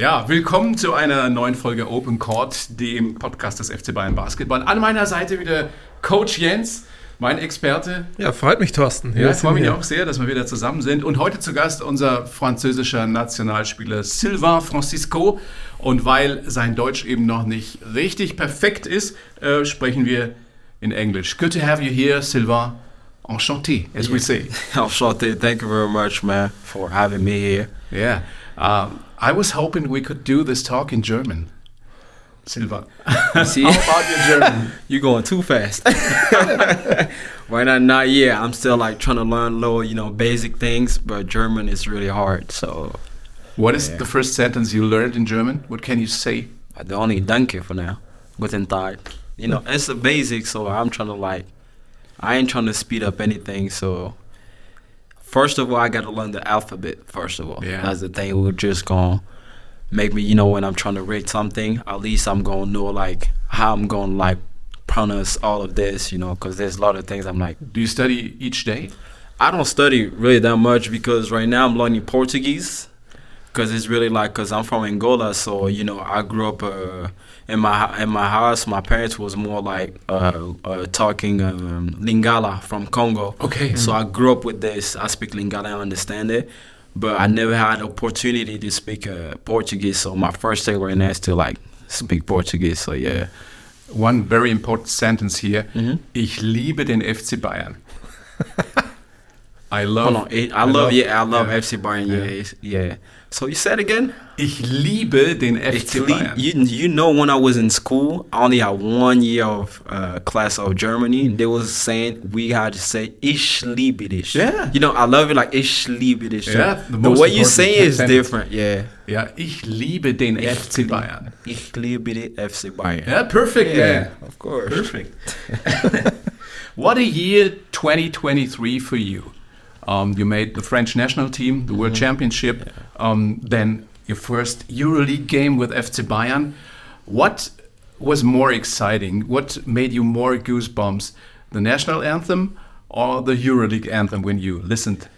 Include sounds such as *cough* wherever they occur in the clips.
Ja, willkommen zu einer neuen Folge Open Court, dem Podcast des FC Bayern Basketball. An meiner Seite wieder Coach Jens, mein Experte. Ja, freut mich, Thorsten. Ja, ich freue mich auch sehr, dass wir wieder zusammen sind. Und heute zu Gast unser französischer Nationalspieler Sylvain Francisco. Und weil sein Deutsch eben noch nicht richtig perfekt ist, äh, sprechen wir in Englisch. Good to have you here, Sylvain. Enchanté, as yeah. we say. *laughs* Enchanté. Thank you very much, man, for having me here. Yeah. Um, I was hoping we could do this talk in German. Silva. *laughs* See, how about your German? *laughs* You're going too fast. *laughs* right now, not yet. I'm still like trying to learn little, you know, basic things, but German is really hard. So, what is yeah. the first sentence you learned in German? What can you say? The only danke for now. Guten Tag. You know, it's the basic, so I'm trying to like, I ain't trying to speed up anything. So, first of all, I got to learn the alphabet. First of all, yeah, that's the thing. We're just gonna make me, you know, when I'm trying to rate something, at least I'm gonna know like how I'm gonna like pronounce all of this, you know, because there's a lot of things I'm like. Do you study each day? I don't study really that much because right now I'm learning Portuguese because it's really like because I'm from Angola, so you know I grew up uh, in my in my house. My parents was more like uh, uh, talking um, Lingala from Congo. Okay. So I grew up with this. I speak Lingala, I understand it, but I never had opportunity to speak uh, Portuguese. So my first thing right now is to like speak Portuguese. So yeah. One very important sentence here. Mm -hmm. Ich liebe den FC Bayern. *laughs* I love. I, I, I love, love. Yeah, I love yeah. FC Bayern. Yeah, yeah. yeah. So you said again? Ich liebe den FC Bayern. You, you know when I was in school, I only had one year of uh, class of Germany. They was saying we had to say Ich liebe dich. Yeah. You know, I love it like Ich liebe dich. Yeah, the, the way you say it is different. Yeah. Yeah. ich liebe den ich FC Bayern. Ich liebe den FC Bayern. Yeah, perfect. Yeah, yeah. of course. Perfect. *laughs* what a year 2023 for you. Um, you made the French national team, the World mm -hmm. Championship, yeah. um, then your first EuroLeague game with FC Bayern. What was more exciting? What made you more goosebumps? The national anthem or the EuroLeague anthem when you listened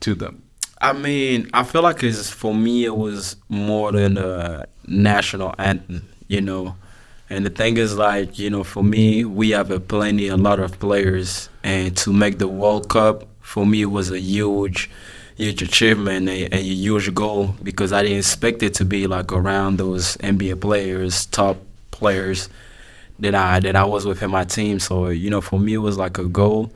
to them? I mean, I feel like it's for me it was more than a national anthem, you know. And the thing is, like, you know, for me, we have a plenty, a lot of players, and to make the World Cup for me it was a huge huge achievement and a, huge goal because I didn't expect it to be like around those NBA players, top players that I that I was with in my team. So you know, for me it was like a goal,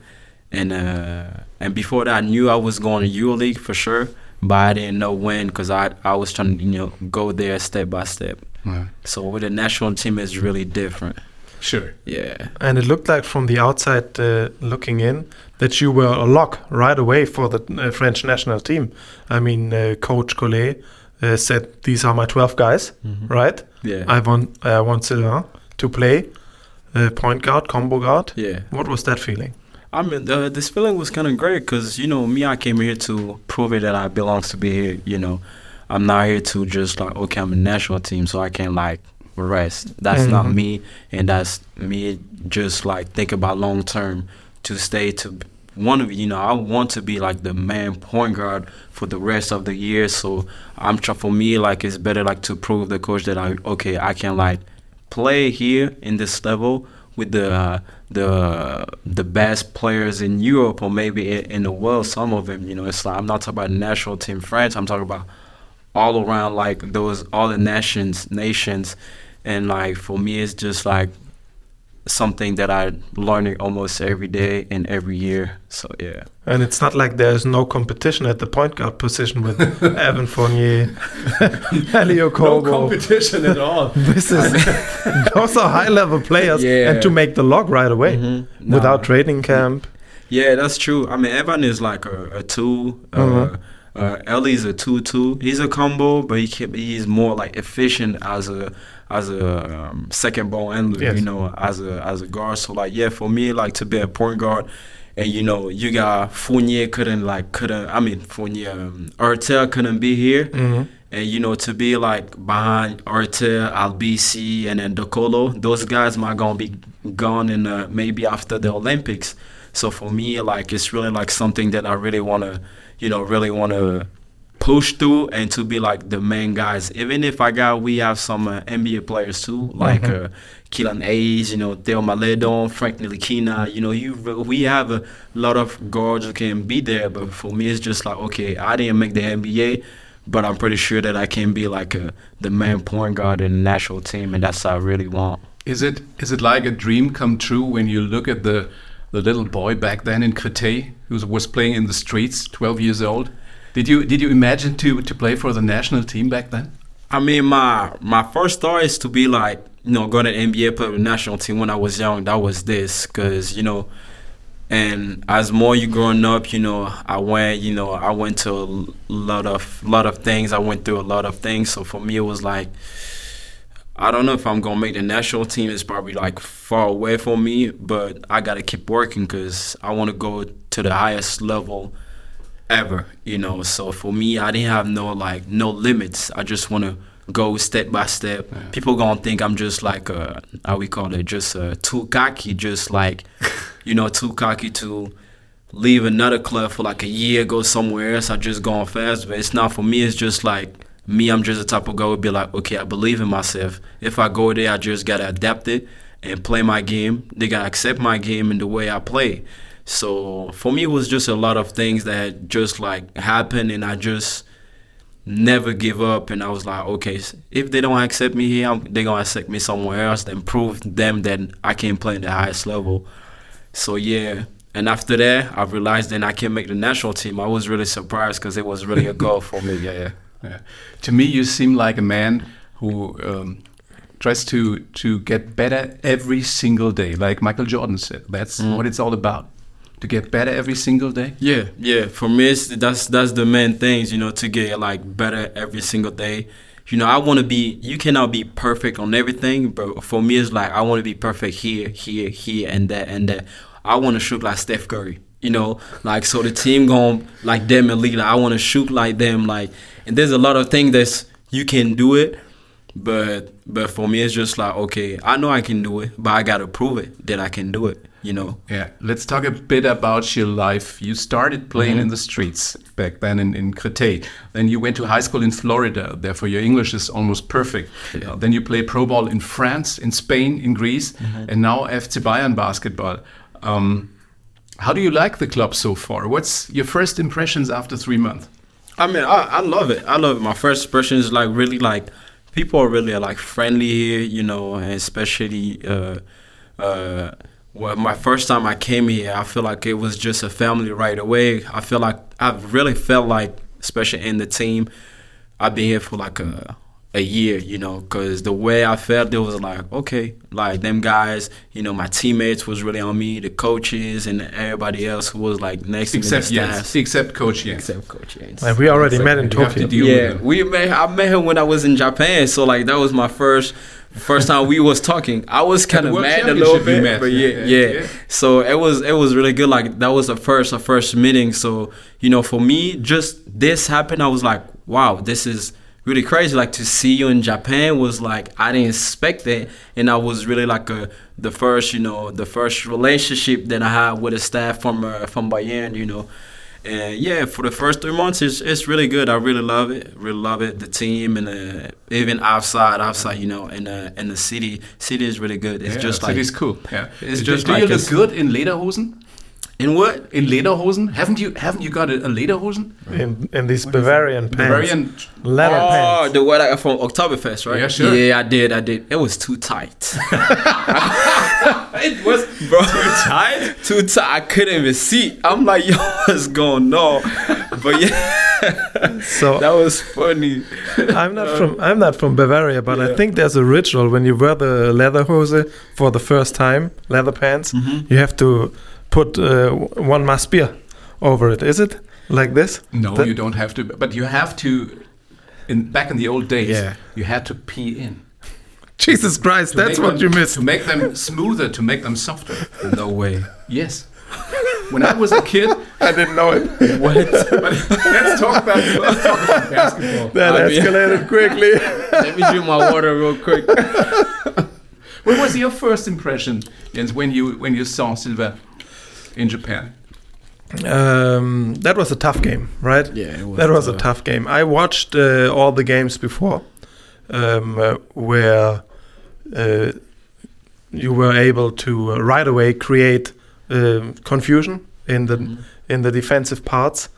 and uh, and before that I knew I was going to EuroLeague for sure, but I didn't know when because I I was trying to you know go there step by step. Right. So with the national team it's really different. Sure. Yeah. And it looked like from the outside uh, looking in that you were a lock right away for the uh, French national team. I mean, uh, Coach Collet uh, said, "These are my 12 guys, mm -hmm. right? Yeah. I want I want Sylvain to play uh, point guard, combo guard. Yeah. What was that feeling? I mean, this feeling was kind of great because you know me, I came here to prove it that I belongs to be here. You know, I'm not here to just like okay, I'm a national team, so I can like rest. That's mm-hmm. not me, and that's me just like think about long term to stay to one of you know I want to be like the man point guard for the rest of the year. So I'm trying for me like it's better like to prove the coach that I okay I can like play here in this level with the uh, the the best players in Europe or maybe in the world. Some of them, you know, it's like I'm not talking about national team France. I'm talking about all around like those all the nations nations and like for me it's just like something that I learning almost every day and every year. So yeah. And it's not like there's no competition at the point guard position with *laughs* Evan Fournier, *laughs* Élie Okobo. No competition at all. *laughs* this is those are high level players, yeah. and to make the log right away mm -hmm. no. without training camp. Yeah, that's true. I mean, Evan is like a, a two. Uh, mm -hmm. uh, Ellie's a two-two. He's a combo, but he can, he's more like efficient as a as a um, second ball handler, yes. you know, as a as a guard. So like, yeah, for me, like to be a point guard, and you know, you got Fournier couldn't like couldn't. I mean, Fournier, um, Heurtel couldn't be here. Mm-hmm. And you know, to be like behind Heurtel, Albicy, and then De Colo, those guys might gonna be gone in uh, maybe after the Olympics. So for me, like it's really like something that I really wanna, you know, really wanna push through and to be like the main guys. Even if I got, we have some uh, NBA players too, like uh, Killian Hayes, you know, Theo Maledon, Frank Ntilikina. You know, you we have a lot of guards who can be there. But for me, it's just like, okay, I didn't make the NBA, but I'm pretty sure that I can be like a, the main point guard in the national team, and that's what I really want. Is it is it like a dream come true when you look at the the little boy back then in Créteil who was playing in the streets, 12 years old? Did you did you imagine to to play for the national team back then? I mean, my my first thought is to be like, you know, go to the NBA, play with the national team when I was young. That was this, cause you know, and as more you growing up, you know, I went, you know, I went to a lot of lot of things. I went through a lot of things. So for me, it was like, I don't know if I'm gonna make the national team. It's probably like far away from me, but I gotta keep working because I want to go to the highest level ever. You know, so for me, I didn't have no like no limits. I just want to go step by step. Yeah. People gonna think I'm just like a how we call it, just uh, too cocky, just like *laughs* you know, too cocky to leave another club for like a year, go somewhere else. I just going fast, but it's not for me. It's just like me. I'm just the type of guy would be like, okay, I believe in myself. If I go there, I just gotta adapt it and play my game. They gotta accept my game and the way I play. So for me, it was just a lot of things that just like happened, and I just never give up. And I was like, okay, if they don't accept me here, they're gonna accept me somewhere else. Then prove them that I can play at the highest level. So yeah. And after that, I realized then I can make the national team. I was really surprised because it was really a goal for me. Yeah, yeah. Yeah. To me, you seem like a man who um, tries to to get better every single day, like Michael Jordan said. That's Mm. what it's all about. To get better every single day. Yeah, yeah. For me, that's that's the main things, you know, to get like better every single day. You know, I want to be. You cannot be perfect on everything, but for me, it's like I want to be perfect here, here, here, and that, and that. I want to shoot like Steph Curry. You know, like so the team going like them and league. Like, I want to shoot like them. Like, and there's a lot of things that's you can do it, but but for me, it's just like okay, I know I can do it, but I gotta prove it that I can do it. You know. Yeah, let's talk a bit about your life. You started playing in the streets back then in, in Créteil. Then you went to high school in Florida. Therefore, your English is almost perfect. Uh, then you play pro ball in France, in Spain, in Greece, and now FC Bayern basketball. Um, how do you like the club so far? What's your first impressions after three months? I mean, I, I love it. I love it. My first impression is like really like people are really like friendly here, you know, and especially uh, uh, well, my first time I came here, I feel like it was just a family right away. I feel like I've really felt like, especially in the team, I've been here for like a a year, you know, because the way I felt, it was like, okay, like them guys, you know, my teammates was really on me, the coaches and everybody else who was like next to Except me, in the Jens, staff. except Coach Jens. Except Coach Jens. And we already met in You have to Tokyo. deal Yeah, with we met. I met him when I was in Japan, so like that was my first first time we was talking. I was kind of mad a little bit, met. but Yeah, yeah, yeah, yeah, yeah. So it was it was really good. Like that was the first the first meeting. So you know, for me, just this happened. I was like, wow, this is really crazy. Like to see you in Japan was like I didn't expect it, and I was really like a the first you know the first relationship that I had with a staff from uh, from Bayern. You know. And yeah, for the first three months, it's it's really good. I really love it. Really love it. The team and uh, even outside, outside, you know, in the in the city, city is really good. It's Yeah, just like city's cool. Yeah, It's do, just do like you look good in lederhosen? In what? In lederhosen? Haven't you haven't you got a, a lederhosen? in, in these Bavarian pants. Bavarian. leather oh, pants. Oh, the one I- got from Oktoberfest, right? Yeah, sure. Yeah, I did. I did. It was too tight. *laughs* it was, bro. Too tight. Too tight. I couldn't even see. I'm like, *laughs* yo, what's going on? But yeah, So *laughs* that was funny. I'm not from I'm not from Bavaria, but I think there's a ritual when you wear the leather hose for the first time, leather pants. Mm-hmm. You have to put uh, one mass beer over it. Is it like this? No, That- you don't have to. But you have to. In back in the old days, Yeah. you had to pee in. Jesus Christ, To that's what them- you missed. To make them smoother, to make them softer. No way. Yes. When I was a kid, *laughs* I didn't know it. What? *laughs* let's talk about *laughs* let's talk about basketball. That I mean- escalated quickly. Let me drink my water real quick. What was your first impression, Jens, when you when you saw Silva in Japan? Um, that was a tough game, right? Yeah, it was that was a tough. tough game. I watched uh, all the games before, um, uh, where uh, you were able to uh, right away create um confusion in the Mhm. in the defensive parts.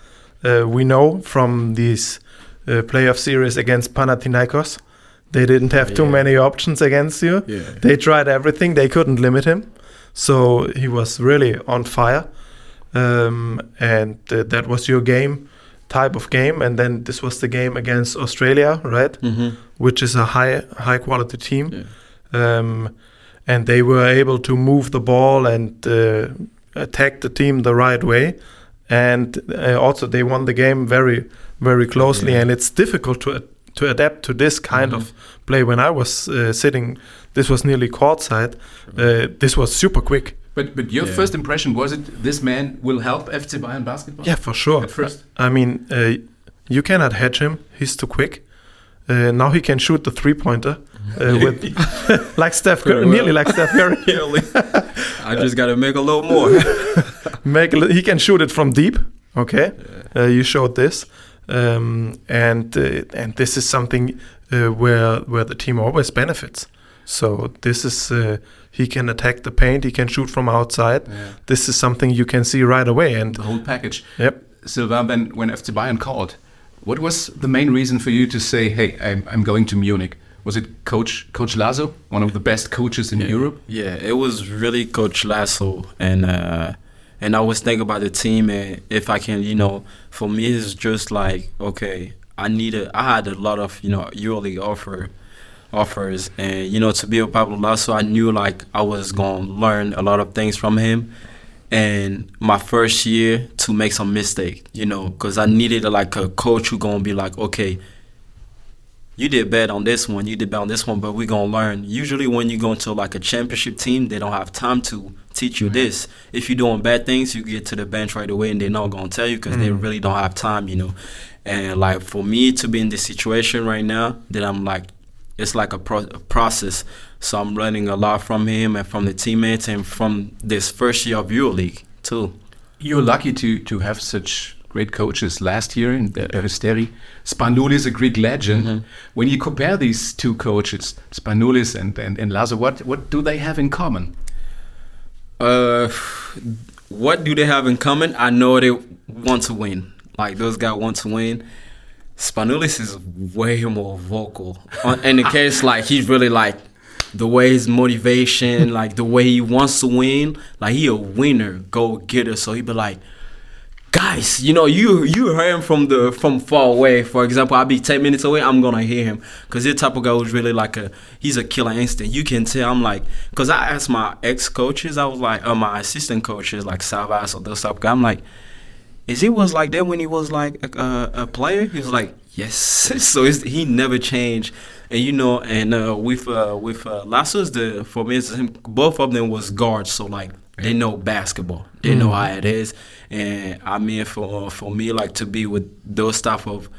Uh, we know from these uh, playoff series against Panathinaikos, they didn't have too many options against you. Yeah. They tried everything; they couldn't limit him, so he was really on fire. Um, and uh, that was your game, type of game. And then this was the game against Australia, right? Mm-hmm. Which is a high high quality team. Yeah. Um, and they were able to move the ball and uh, attack the team the right way. And uh, also, they won the game very, very closely. Yeah. And it's difficult to to adapt to this kind Mhm. of play. When I was uh, sitting, this was nearly courtside. Uh, this was super quick. But but your Yeah. first impression was it this man will help FC Bayern basketball? Yeah, for sure. At first. I mean, uh, you cannot hedge him. He's too quick. Uh, now he can shoot the three pointer uh, with *laughs* like Steph Curry, well. nearly like Steph Curry. *laughs* I just got to make a little more. *laughs* Make a li- he can shoot it from deep. Okay, uh, you showed this, um, and uh, and this is something uh, where where the team always benefits. So this is uh, he can attack the paint. He can shoot from outside. Yeah. This is something you can see right away. And The whole package. yep, Sylvain, when, when FC Bayern called, what was the main reason for you to say, hey, I'm, I'm going to Munich? Was it Coach Coach Laso, one of the best coaches in yeah. Europe? Yeah, it was really Coach Laso, and uh, and I was thinking about the team, and if I can, you know, for me it's just like okay, I needed, I had a lot of you know EuroLeague offer offers, and you know to be with Pablo Laso, I knew like I was gonna learn a lot of things from him. And my first year to make some mistake, you know, because I needed like a coach who gonna be like, okay, you did bad on this one, you did bad on this one, but we're gonna learn. Usually, when you go into like a championship team, they don't have time to teach you this. If you're doing bad things, you get to the bench right away, and they're not gonna tell you because they Mm. really don't have time, you know. And like for me to be in this situation right now, that I'm like, it's like a, pro- a process. So I'm learning a lot from him and from the teammates and from this first year of EuroLeague too. You're lucky to, to have such great coaches last year in the Peristeri. Spanoulis, a Greek legend. Mhm. When you compare these two coaches, Spanoulis and, and, and Laso, what, what do they have in common? Uh, what do they have in common? I know they want to win. Like those guys want to win. Spanoulis is way more vocal. *laughs* In the case, like he's really like the way his motivation, like the way he wants to win. Like he a winner, go getter. So he be like, guys, you know, you you hear him from the from far away. For example, I'll be ten minutes away, I'm gonna hear him because the type of guy who's really like a he's a killer instinct. You can tell. I'm like, because I asked my ex coaches, I was like, uh, my assistant coaches like Salvas or those type of guy. I'm like, is he was like that when he was like a, a player? He was like, yes. *laughs* so it's, he never changed. And you know, and uh, with uh, with uh, Laso's the for me, both of them was guards. So like they know basketball, they know how it is. And I mean, for for me, like to be with those type of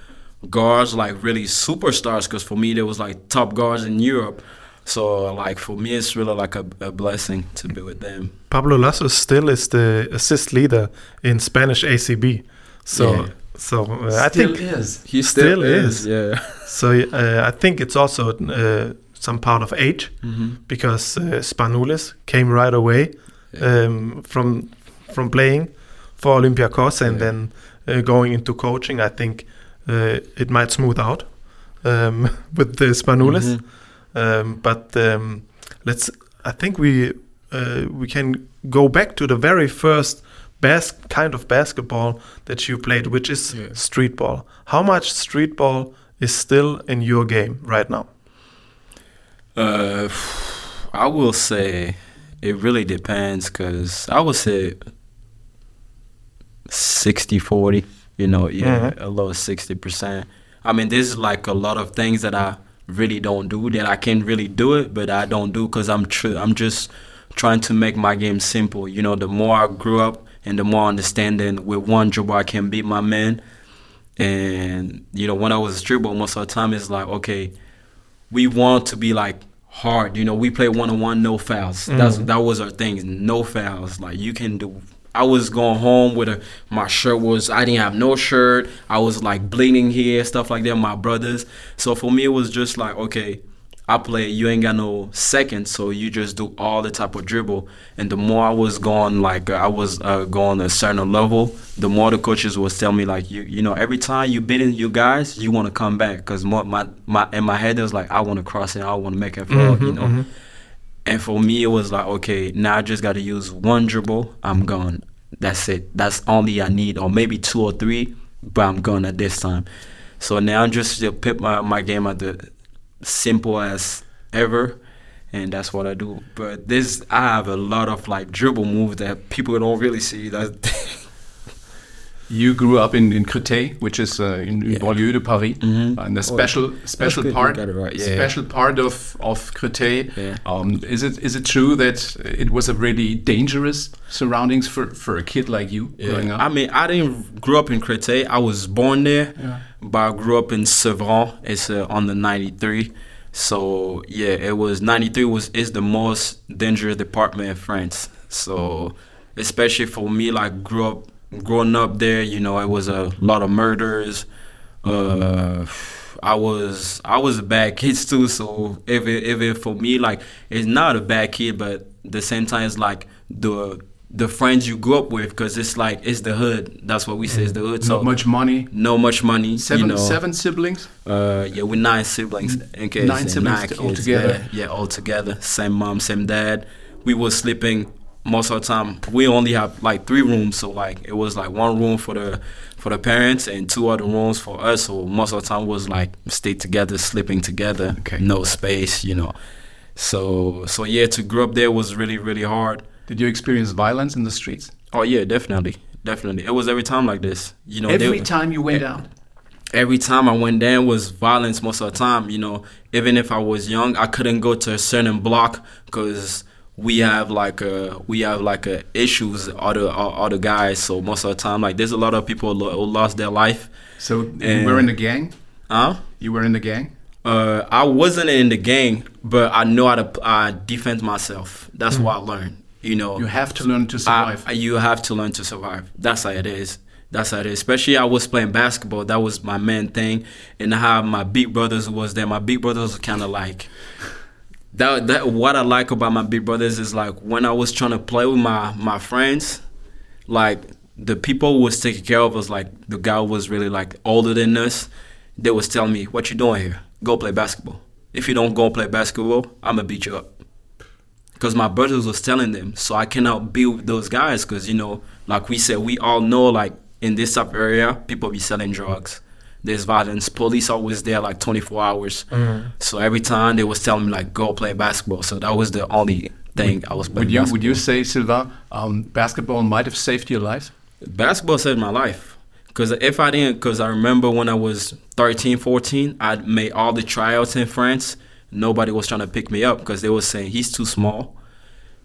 guards, like really superstars, because for me, there was like top guards in Europe. So like for me, it's really like a, a blessing to be with them. Pablo Laso still is the assist leader in Spanish ACB. So Yeah. so uh, I think is. He Still is. yeah. so uh, I think it's also uh, some part of age Mm-hmm. because uh, Spanoulis came right away um, from from playing for Olympiacos and Yeah. then uh, going into coaching. I think uh, it might smooth out um, *laughs* with the Spanoulis. Mhm. Um, but um, let's. I think we uh, we can go back to the very first kind of basketball that you played, which is Yeah. street ball. How much street ball is still in your game right now? Uh, *sighs* I will say it really depends because I would say 60 40, you know, yeah, Mhm. a low 60%. I mean, there's like a lot of things that I really don't do that I can really do it, but I don't do because I'm tr- I'm just trying to make my game simple. You know, the more I grew up and the more understanding with one dribble I can beat my man. And you know, when I was a dribble, most of the time it's like, okay, we want to be like hard. You know, we play one on one, no fouls. That's Mhm. that was our thing. No fouls. Like you can do I was going home with a my shirt was I didn't have no shirt. I was like bleeding here, stuff like that. My brothers. So for me, it was just like okay, I play. You ain't got no second, so you just do all the type of dribble. And the more I was going, like uh, I was uh, going a certain level, the more the coaches was tell me like you you know every time you beating you guys, you want to come back because my my in my head it was like I want to cross it, I want to make it fall, Mhm, you know. mhm. And for me, it was like, okay, now I just got to use one dribble. I'm gone. That's it. That's only I need, or maybe two or three, but I'm gone at this time. So now I'm just to put my, my game at the simple as ever, and that's what I do. But this, I have a lot of like dribble moves that people don't really see. That You grew up in, in Créteil, which is uh, in, in Yeah. banlieue de Paris, Mhm. and the Oh, special special part, right, yeah. special part of of Créteil. Um, is it is it true that it was a really dangerous surroundings for, for a kid like you growing up? I mean, I didn't grow up in Créteil. I was born there, but I grew up in Sevran. It's uh, on the 93. So yeah, it was 93 was is the most dangerous department in France. So especially for me, like grew up growing up there, you know, it was a lot of murders. Uh, I was I was a bad kid too. So if it, if it for me like it's not a bad kid, but the same time it's like the the friends you grew up with because it's like it's the hood. That's what we say is the hood. So Not much money. no much money. Seven you know. seven siblings. Uh, yeah, we're nine siblings. In case Nine siblings nine all together. Yeah, yeah, all together. Same mom, same dad. We was sleeping most of the time. We only have like three rooms, so like it was like one room for the for the parents and two other rooms for us. So most of the time was like stay together, sleeping together. Okay. No space, you know. So so yeah, to grow up there was really really hard. Did you experience violence in the streets? Oh yeah, definitely, definitely. It was every time like this. You know, Every they- time you went out. every time I went down was violence most of the time. You know, even if I was young, I couldn't go to a certain block because we have like uh we have like uh, issues other other guys. So most of the time, like there's a lot of people who lost their life. So you And- were in the gang. Huh? You were in the gang. Uh, I wasn't in the gang, but I know how to uh, defend myself. That's what I learned. You know, You have to learn to survive. I, you have to learn to survive. That's how it is. That's how it is. Especially I was playing basketball. That was my main thing. And how my big brothers was there. My big brothers were kind of like that. That what I like about my big brothers is like when I was trying to play with my my friends, like the people was taking care of us, like the guy was really like older than us. They was telling me, "What you doing here? Go play basketball. If you don't go play basketball, I'ma beat you up." because my brothers was telling them so i cannot be with those guys because you know like we said we all know like in this type area people be selling drugs there's violence. Police always there like 24 hours. So every time they was telling me like go play basketball. So that was the only thing i was playing would you would you say, Silva, um, basketball might have saved your life? basketball saved my life. Because if i didn't because i remember when i was 13 14 i made all the tryouts in france. Nobody was trying to pick me up because they were saying he's too small.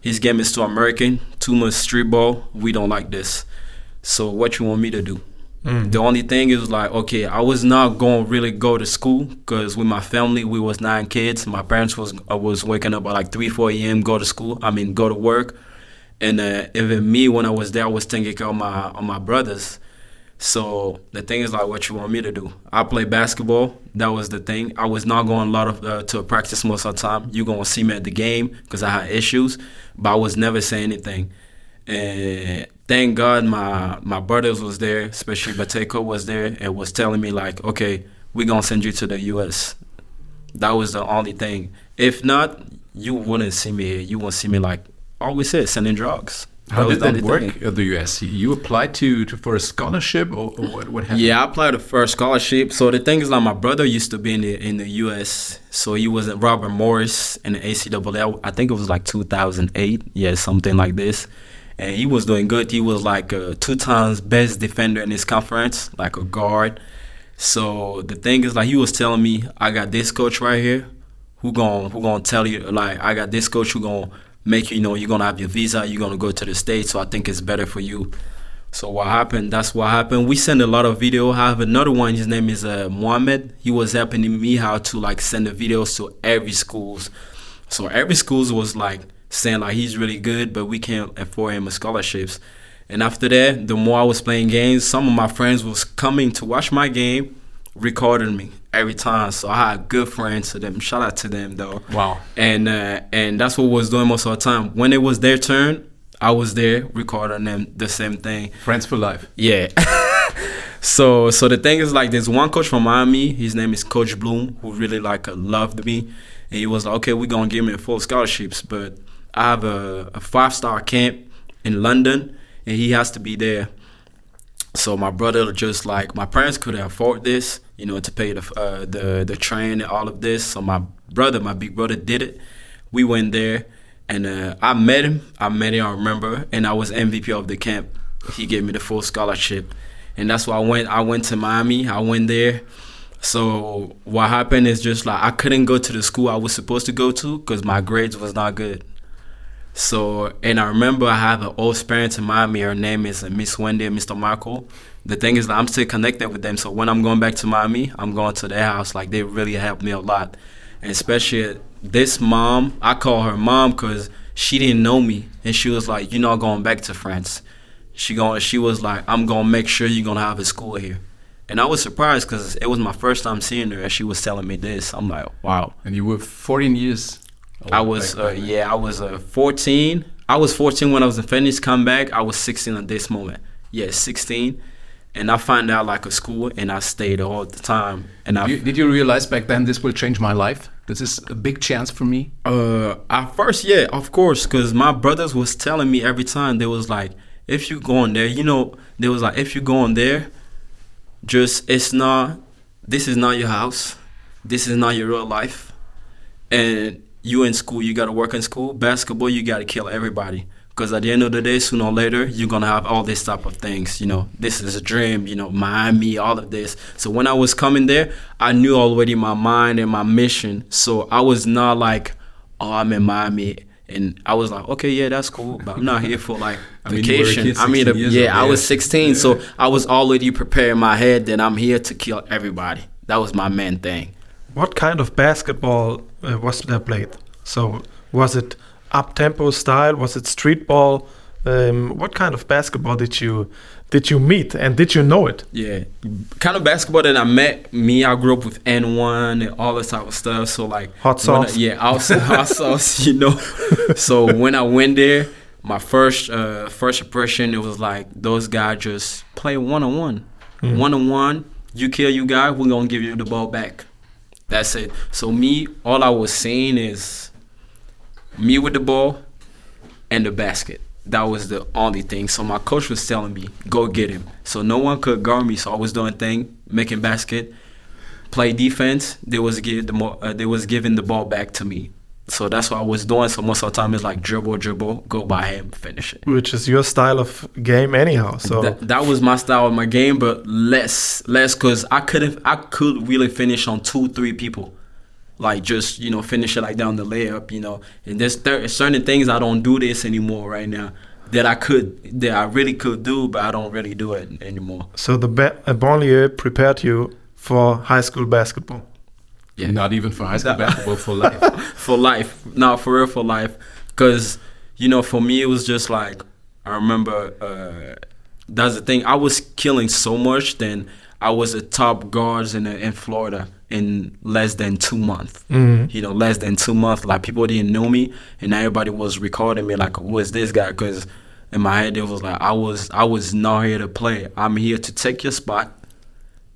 His game is too american too much street ball we don't like this. So what you want me to do the only thing is like okay i was not going to really go to school because with my family we was nine kids my parents was I was waking up at like 3 4 a.m go to school i mean go to work and uh, even me when i was there i was care of my of my brothers so the thing is like, what you want me to do? I play basketball. That was the thing. I was not going a lot of uh, to practice most of the time. You gonna see me at the game because I had issues, but I was never saying anything. And thank God my my brothers was there, especially Bateko was there, and was telling me like, okay, we're gonna send you to the U.S. That was the only thing. If not, you wouldn't see me here. You won't see me like always said, sending drugs. How did that work thing. at the US? You applied to, to for a scholarship or, or what, what happened? Yeah, I applied for a scholarship. So the thing is, like, my brother used to be in the in the U.S. So he was at Robert Morris in the ACAA. I think it was like 2008. Yeah, something like this. And he was doing good. He was like a two times best defender in his conference, like a guard. So the thing is, like, he was telling me, I got this coach right here, who gonna who gonna tell you, like, I got this coach who gonna make you, you know, you're gonna have your visa, you're gonna go to the states. So I think it's better for you. So what happened? That's what happened. We send a lot of video. I have another one. His name is uh, Mohammed. He was helping me how to like send the videos to every schools. So every schools was like saying like he's really good, but we can't afford him a scholarships. And after that, the more I was playing games, some of my friends was coming to watch my game, recording me every time. So I had good friends to them. Shout out to them though. Wow. And uh, and that's what was doing most of the time. When it was their turn, I was there recording them the same thing. Friends for life. Yeah. *laughs* so so the thing is like there's one coach from Miami. His name is Coach Bloom, who really like loved me, and he was like, okay, we're gonna give me a full scholarships, but I have a, a five star camp in London and he has to be there. So my brother just like my parents couldn't afford this, you know, to pay the uh, the the train and all of this. So my brother, my big brother, did it. We went there, and uh, I met him. I met him. I remember, and I was MVP of the camp. He gave me the full scholarship, and that's why I went. I went to Miami. I went there. So what happened is just like I couldn't go to the school I was supposed to go to because my grades was not good. So, and I remember I have an old parent in Miami. Her name is Miss Wendy and Mr. Michael. The thing is that I'm still connected with them. So when I'm going back to Miami, I'm going to their house. Like they really helped me a lot. And especially this mom, I call her mom because she didn't know me, and she was like, "You're not going back to France." She going, she was like, "I'm gonna make sure you're gonna have a school here." And I was surprised because it was my first time seeing her, and she was telling me this. I'm like, "Wow!" And you were 14 years I was uh, yeah, I was uh, 14. I was 14 when I was in Phoenix. Come back, I was 16 at this moment. Yeah, 16. And I found out like a school, and I stayed all the time. And I did you realize back then this will change my life? This is a big chance for me. Uh, at first, yeah, of course, because my brothers was telling me every time they was like, if you go in there, you know, they was like, if you go in there, just it's not. This is not your house. This is not your real life, and you in school, you got to work in school. Basketball, you got to kill everybody. Because at the end of the day, sooner or later, you're going to have all this type of things. You know, this is a dream, you know, Miami, all of this. So when I was coming there, I knew already my mind and my mission. So I was not like, oh, I'm in Miami. And I was like, okay, yeah, that's cool, but I'm not here for like *laughs* I mean, vacation. I mean, yeah, I was 16, yeah. so I was already preparing my head that I'm here to kill everybody. That was my main thing. What kind of basketball uh, was there played? So was it up tempo style? Was it street ball? Um, what kind of basketball did you did you meet and did you know it? Yeah, kind of basketball that I met. Me, I grew up with AND1 and all this type of stuff. So like hot sauce. I, yeah, also *laughs* hot sauce. *laughs* You know. so when I went there, my first uh, first impression it was like those guys just play one on one, one on one. You kill you guy, we're gonna give you the ball back. That's it. So me, all I was saying is me with the ball and the basket. That was the only thing. So my coach was telling me, go get him. So no one could guard me. So I was doing thing, making basket, play defense. They was give the uh, they was giving the ball back to me. So that's what I was doing. So most of the time it's like dribble, dribble, go by him, finish it. Which is your style of game anyhow. So that, that was my style of my game, but less, less, cause I couldn't, I could really finish on two, three people, like just you know finish it like down the layup, you know. And there's th- certain things I don't do this anymore right now that I could, that I really could do, but I don't really do it anymore. So the ba- banlieue prepared you for high school basketball. Yeah. Not even for high school basketball, for life. *laughs* for life. Not for real, for life. Because, you know, for me, it was just like, I remember, uh, that's the thing. I was killing so much, then I was a top guards in, in Florida in less than two months. Mm-hmm. You know, less than two months. Like, people didn't know me, and everybody was recording me, like, who is this guy? Because in my head, it was like, I was, I was not here to play. I'm here to take your spot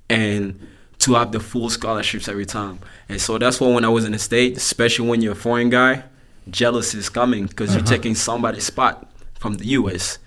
and to have the full scholarships every time. And so that's why when I was in the state, especially when you're a foreign guy, jealousy is coming because uh-huh. you're taking somebody's spot from the U.S.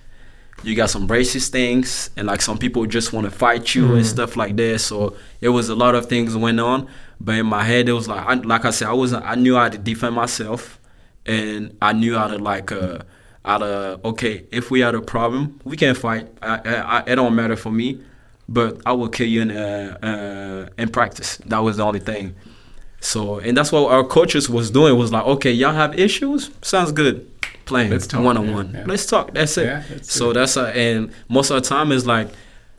You got some racist things, and like some people just want to fight you mm. and stuff like that. So it was a lot of things went on. But in my head, it was like, I, like I said, I was I knew how to defend myself, and I knew how to like, uh, how to okay, if we had a problem, we can fight. I, I, it don't matter for me but I will kill you in uh, uh, in practice. That was the only thing. So and that's what our coaches was doing was like, okay, y'all have issues, sounds good, playing one on one. Let's talk. That's it. Yeah, that's so it. that's uh, and most of the time is like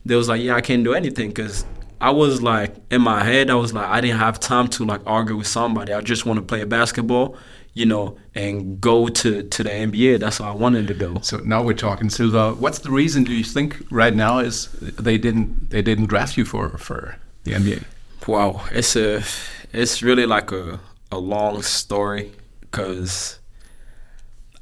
they was like, yeah, I can't do anything because I was like in my head, I was like, I didn't have time to like argue with somebody. I just want to play basketball, you know, and go to to the NBA. That's what I wanted to do. So now we're talking Silva. What's the reason do you think right now is they didn't they didn't draft you for for the NBA? Wow, it's a it's really like a a long story because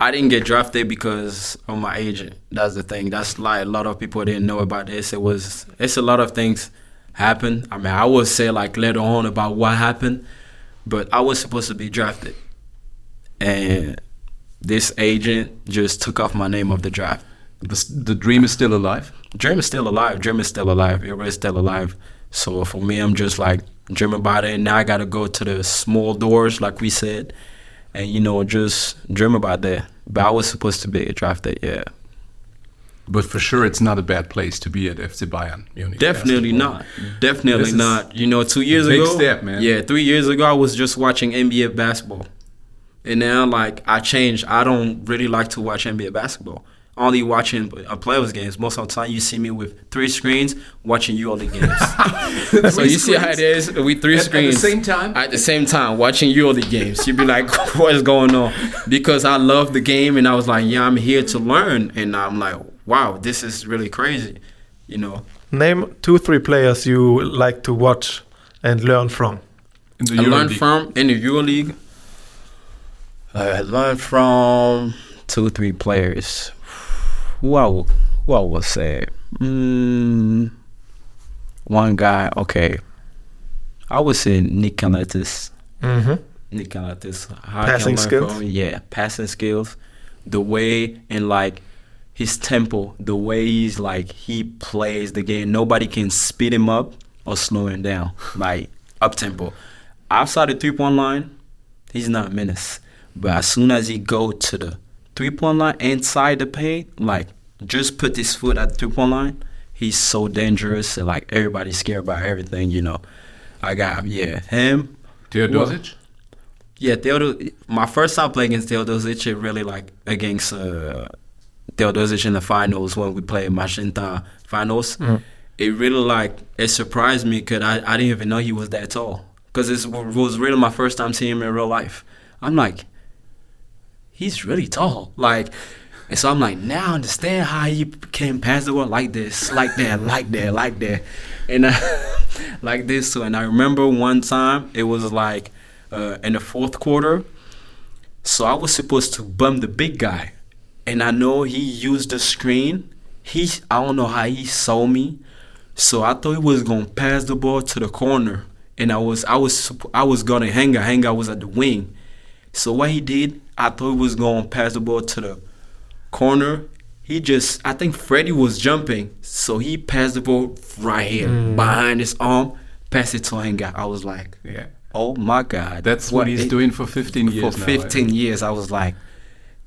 I didn't get drafted because of my agent. That's the thing. That's like a lot of people didn't know about this. It was it's a lot of things happened. I mean, I would say like later on about what happened, but I was supposed to be drafted, and this agent just took off my name of the draft. The, the dream is still alive. Dream is still alive. Dream is still alive. It is still alive. So for me, I'm just like dreaming about it. And now I got to go to the small doors, like we said, and you know, just dream about that. But I was supposed to be a draft drafted, yeah. But for sure, it's not a bad place to be at FC Bayern Munich. Definitely not. Definitely not. You know, two years big ago, step, man. Yeah, three years ago, I was just watching NBA basketball, and now like I changed. I don't really like to watch NBA basketball. Only watching uh, playoffs games. Most of the time, you see me with three screens watching you all the games. *laughs* so Three you see how it is. screens? is with three At- at the same time? At the same time, watching EuroLeague games, you'd be like, *laughs* "What is going on?" Because I love the game, and I was like, "Yeah, I'm here to learn," and I'm like, "Wow, this is really crazy," you know. Name two, three players you like to watch and learn from. In the I learned EuroLeague. from in the EuroLeague. I learned from two, or three players. Who I will, who I will say? Mm, one guy. Okay, I would say Nick Calathes. Mm-hmm. Nick I Passing skills? from yeah, passing skills. The way and like his tempo, the way he's like he plays the game. Nobody can speed him up or slow him down. Like up tempo. Outside the three point line, he's not menace. But as soon as he go to the three point line inside the paint, like just put his foot at the three point line, he's so dangerous and like everybody's scared about everything, you know. I got yeah, him. Teodosic? Yeah, Theodor. My first time playing against Teodosic, it really like against uh, Teodosic in the finals when we played Magenta finals. It really like it surprised me because I, I didn't even know he was that tall. Because it was really my first time seeing him in real life. I'm like, he's really tall. Like, and so I'm like, now I understand how he can pass the ball like this, like that, like that, like that, and uh, *laughs* like this. So, and I remember one time it was like uh, in the fourth quarter. So I was supposed to bum the big guy, and I know he used the screen. He I don't know how he saw me, so I thought he was gonna pass the ball to the corner, and I was I was I was gonna hang out. Hang out was at the wing. So what he did, I thought he was gonna pass the ball to the corner. He just I think Freddie was jumping, so he passed the ball right here mm. behind his arm, passed it to Hanga. I was like, Yeah. oh my god, That's what, he's it- doing for 15 years for now, 15 years. I was like,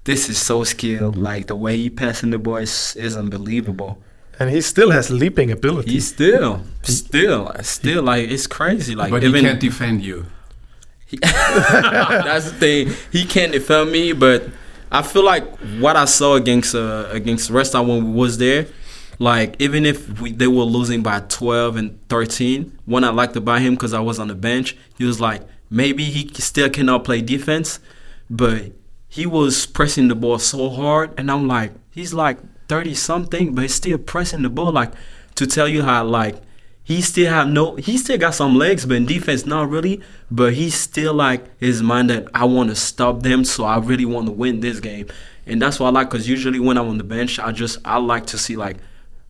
this is so skilled. Like the way he passing the ball is, is unbelievable. And he still has leaping ability. He still, still, still like it's crazy. Like But even he can't defend you. *laughs* that's the thing. He can't defend me, but I feel like what I saw against uh, against Red Star when we was there, like even if we, they were losing by 12 and 13, one I liked about him because I was on the bench, he was like maybe he still cannot play defense, but he was pressing the ball so hard, and I'm like he's like 30 something, but he's still pressing the ball like to tell you how like he still have no he still got some legs but in defense not really but he's still like his mind that i want to stop them so i really want to win this game and that's what i like because usually when i'm on the bench i just i like to see like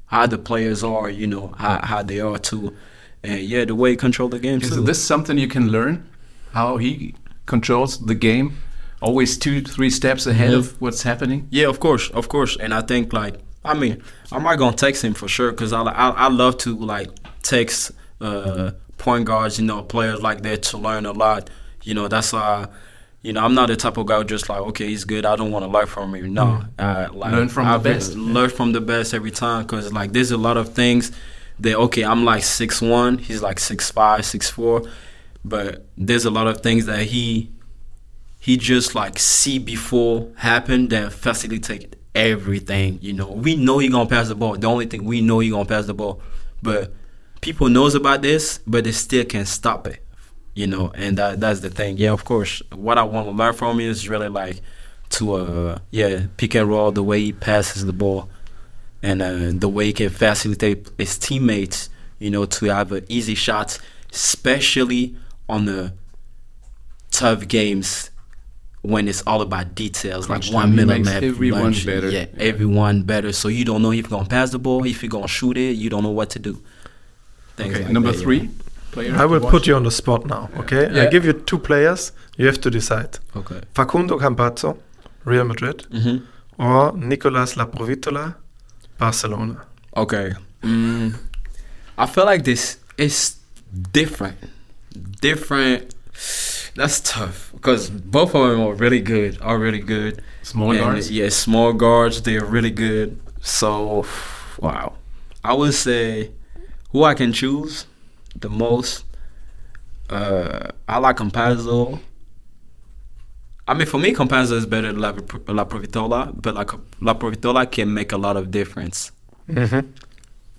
how the players are you know how, how they are too and yeah the way he control the game Is too this something you can learn? How he controls the game? Always two, three steps ahead of mm-hmm. what's happening? Yeah, of course, of course. And I think like I mean, I'm not gonna text him for sure because I, I I love to like text uh, point guards, you know, players like that to learn a lot. You know, that's why. You know, I'm not the type of guy who just like, okay, he's good. I don't want to learn from him. No, uh, like Learn from the I've been- best. Learn from the best every time because like there's a lot of things that okay, I'm like six one, he's like six five, six four, but there's a lot of things that he he just like see before happen that facilitate everything. You know, we know he gonna pass the ball. The only thing we know he gonna pass the ball, but people knows about this, but they still can't stop it. you know, and that that's the thing. Yeah, of course. What I want to learn from him is really like to uh yeah pick and roll the way he passes the ball, and uh, the way he can facilitate his teammates, you know, to have an easy shot, especially on the tough games when it's all about details, like one minute left. everyone lunch, better. Yeah, Yeah. everyone better. So you don't know if you're gonna pass the ball, if you're gonna shoot it. You don't know what to do. Things Okay, like number that, yeah. three player. I will put you on the spot now, okay? Yeah. I give you two players. You have to decide. Okay. Facundo Campazzo, Real Madrid, hmm or Nicolas Laprovittola, Barcelona. Okay. Mm, I feel like this is different. Different. That's tough because both of them are really good. Are really good. Small And, guards. Yeah, small guards. They're really good. So, wow. I would say who I can choose the most. Uh, I like Campazzo. I mean, for me, Campazzo is better than La, Laprovittola, but like Laprovittola can make a lot of difference Mm-hmm.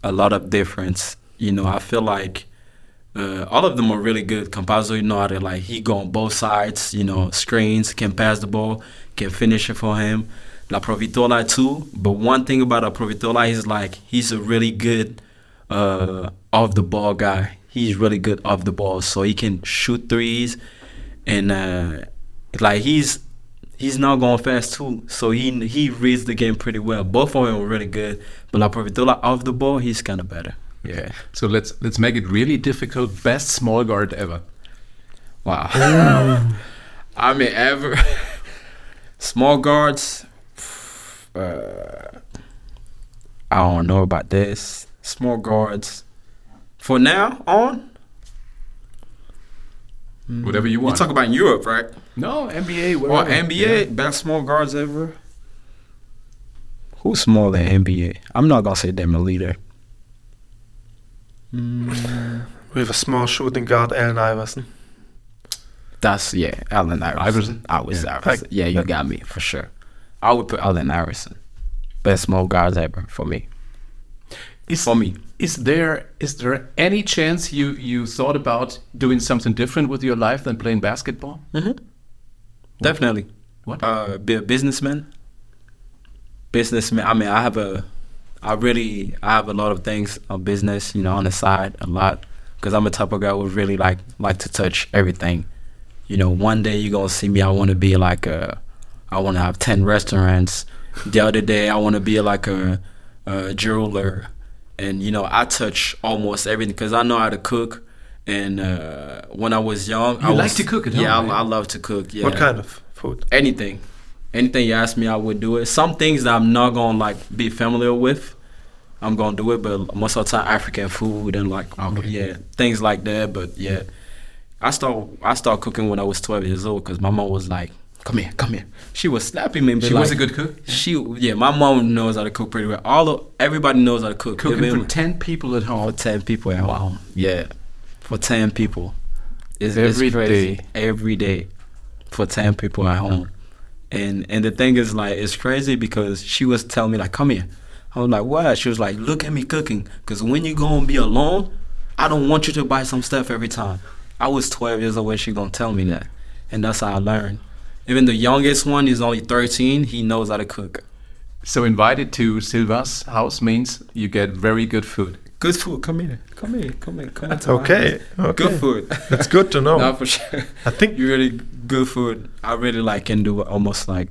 a lot of difference. You know, I feel like uh, all of them are really good. Campazzo, you know how to like he go on both sides. You know, screens can pass the ball, can finish it for him. Laprovittola too. But one thing about Laprovittola is like he's a really good uh, off the ball guy. He's really good off the ball, so he can shoot threes, and uh, like he's he's not going fast too. So he he reads the game pretty well. Both of them were really good, but Laprovittola off the ball, he's kind of better. Yeah. So let's let's make it really difficult. Best small guard ever. Wow. *laughs* I mean, ever *laughs* small guards. *sighs* Uh, I don't know about this. Small guards. For now on, Whatever you want. you talk about Europe, right? no NBA. Or wherever. NBA, best small guards ever. Who's smaller than NBA? I'm not gonna say Dame Lillard. We have a small shooting guard, Allen Iverson. That's yeah, Allen Iverson. Iverson? I was Yeah. Iverson. Yeah, you got me for sure. I would put Allen Iverson. Best small guards ever for me. Is, For me. is there is there any chance you you thought about doing something different with your life than playing basketball? Definitely. What? Uh, be a businessman. Businessman. I mean, I have a, I really, I have a lot of things on business, you know, on the side, a lot, because I'm a type of guy who really like like to touch everything. You know, one day you're gonna see me. I want to be like a, I want to have ten restaurants. The other day I want to be like a, a jeweler, and you know, I touch almost everything because I know how to cook. And uh, when I was young, You I like was, to cook at Yeah, home, I, eh? I love to cook. Yeah. What kind of food? anything anything you ask me i would do it some things that i'm not gonna like be familiar with i'm gonna do it but most of the time african food and like Okay. yeah things like that but yeah i start i started cooking when i was 12 years old because my mom was like come here come here she was slapping me She was a good cook. she yeah my mom knows how to cook pretty well all of everybody knows how to cook Cooking for ten people at for home. 10 people at home. Yeah. For 10 people. It's, Every it's crazy. day. Every day. For 10 people at home. And and the thing is like it's crazy because she was telling me like come here. I was like what? She was like look at me cooking cuz when you going to be alone, I don't want you to buy some stuff every time. I was 12 years old when she going to tell me that. And that's how I learned. Even the youngest one is only 13, he knows how to cook. So invited to Silva's house means you get very good food. Good food. Come here. Come here. Come here. Come into Okay, okay. Good food. That's good to know. *laughs* No, for sure. I think You really good food. I really like can do almost like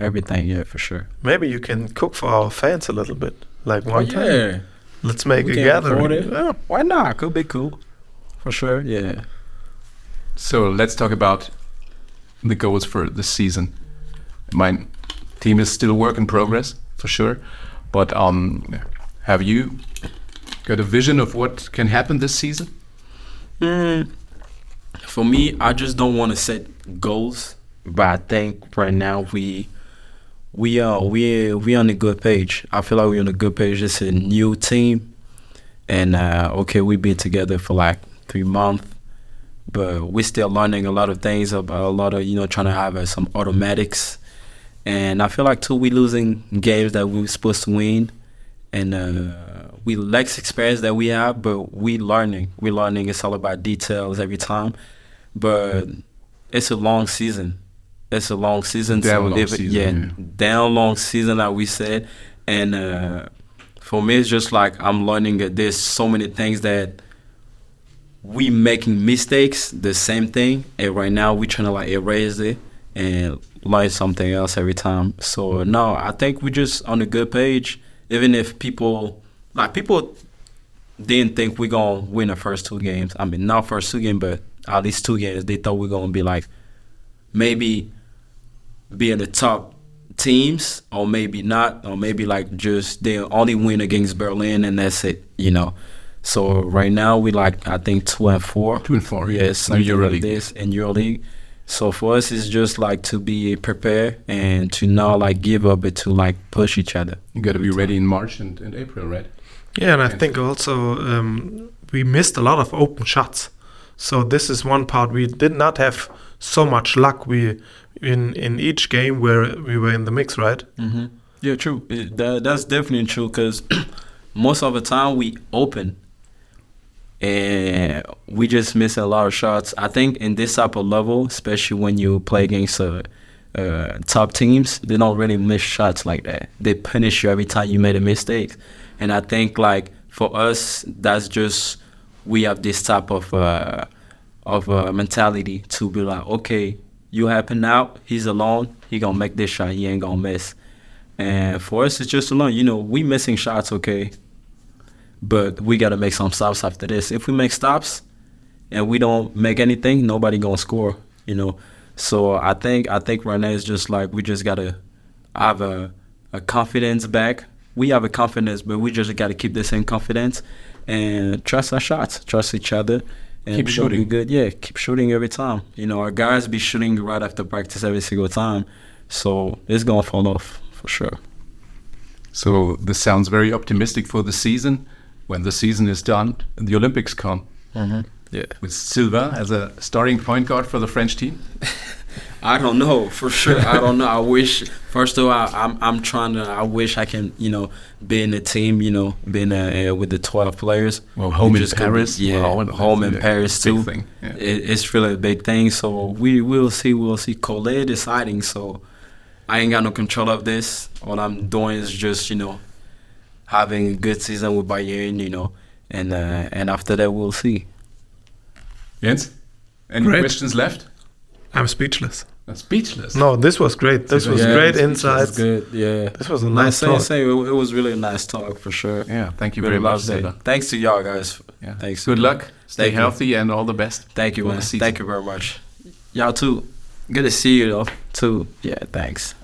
everything. Yeah, for sure. maybe you can cook for our fans a little bit, like one oh, time. Oh, yeah. Let's make We a can gathering. record it. Yeah. Why not? Could be cool. For sure. Yeah. So let's talk about the goals for this season. My team is still work in progress for sure, but um, have you got a vision of what can happen this season? Mm, for me, I just don't want to set goals, but I think right now we we are we we on a good page. I feel like we're on a good page. It's a new team, and uh, okay, we've been together for like three months, but we're still learning a lot of things about a lot of you know trying to have uh, some automatics, and I feel like too we losing games that we were supposed to win, and uh, we less experience that we have, but we learning. We learning. It's all about details every time, but it's a long season. It's a long season. So long if- season, yeah, yeah. damn long season, like we said. And uh, for me, it's just like I'm learning that there's so many things that we making mistakes, the same thing, and right now we trying to like erase it and learn something else every time. So no, I think we just on a good page. Even if people like people didn't think we gonna win the first two games. I mean, not first two games, but at least two games. They thought we gonna be like maybe be in the top teams, or maybe not, or maybe like just they only win against Berlin and that's it. You know. So right now we like I think two and four. Two and four. Yes, in something EuroLeague. like this in EuroLeague. So for us, it's just like to be prepared and to not like give up, but to like push each other. You got to be ready in March and, and April, right? Yeah, and I And- think also um, we missed a lot of open shots. So this is one part we did not have so much luck. We in in each game where we were in the mix, right? Mm-hmm. Yeah, true. It- that, that's definitely true because *clears throat* most of the time we open and we just miss a lot of shots. I think in this type of level, especially when you play against uh, uh, top teams, they don't really miss shots like that. They punish you every time you made a mistake. And I think like for us, that's just we have this type of uh, of uh, mentality to be like, okay, you happen out, he's alone, he gonna make this shot, he ain't gonna miss. And for us, it's just alone. You know, we missing shots, okay, but we gotta make some stops after this. If we make stops and we don't make anything, nobody gonna score. You know, so I think I think right now it's just like we just gotta have a a confidence back. We have a confidence, but we just gotta keep the same confidence and trust our shots, trust each other. And Keep shooting. good, yeah. Keep shooting every time. You know, our guys be shooting right after practice every single time, so it's gonna fall off for sure. So this sounds very optimistic for the season. When the season is done, and the Olympics come Yeah. with Silva as a starting point guard for the French team. *laughs* I don't know for sure. I don't know. I wish first of all, I, I'm I'm trying to. I wish I can you know be in the team. You know, being uh, uh, with the 12 players. Well, home in just could be- Paris. yeah, Well, home in that's a Paris big too. thing, yeah. It, it's really a big thing. So we will see. We'll see. Collet deciding. So I ain't got no control of this. All I'm doing is just you know having a good season with Bayern. You know, and uh, and after that we'll see. Jens, any Great. questions left? I'm speechless. Uh, speechless. No, this was great. This was Yeah, great it's- insights. Good. Yeah. This was a Nice nice same, talk. same. It, it was really a nice talk for sure. Yeah, thank you Really very much, loved Thanks to y'all guys. Yeah. Thanks. Good luck. Stay Thank you. healthy and all the best. Thank you, man. Thank you very much. Y'all too. Good to see you though. Too. Yeah. Thanks.